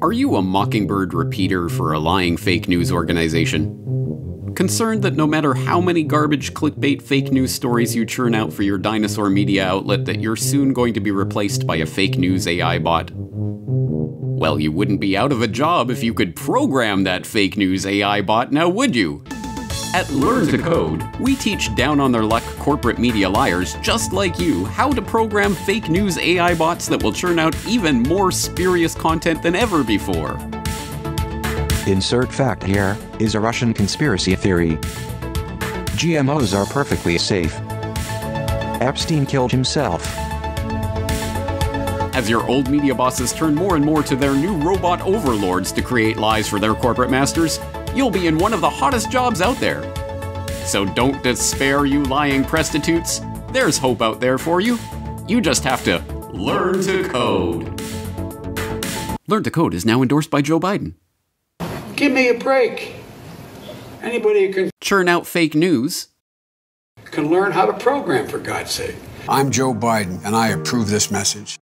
Are you a mockingbird repeater for a lying fake news organization? Concerned that no matter how many garbage clickbait fake news stories you churn out for your dinosaur media outlet that you're soon going to be replaced by a fake news AI bot? Well, you wouldn't be out of a job if you could program that fake news AI bot, now would you? At Learn2Code, we teach down on their luck corporate media liars just like you how to program fake news AI bots that will churn out even more spurious content than ever before. Insert fact here is a Russian conspiracy theory. GMOs are perfectly safe. Epstein killed himself. As your old media bosses turn more and more to their new robot overlords to create lies for their corporate masters, you'll be in one of the hottest jobs out there. So don't despair, you lying prostitutes. There's hope out there for you. You just have to learn to code. Learn2Code is now endorsed by Joe Biden. Give me a break. Anybody who can, Churn out fake news. can learn how to program, for God's sake. I'm Joe Biden, and I approve this message.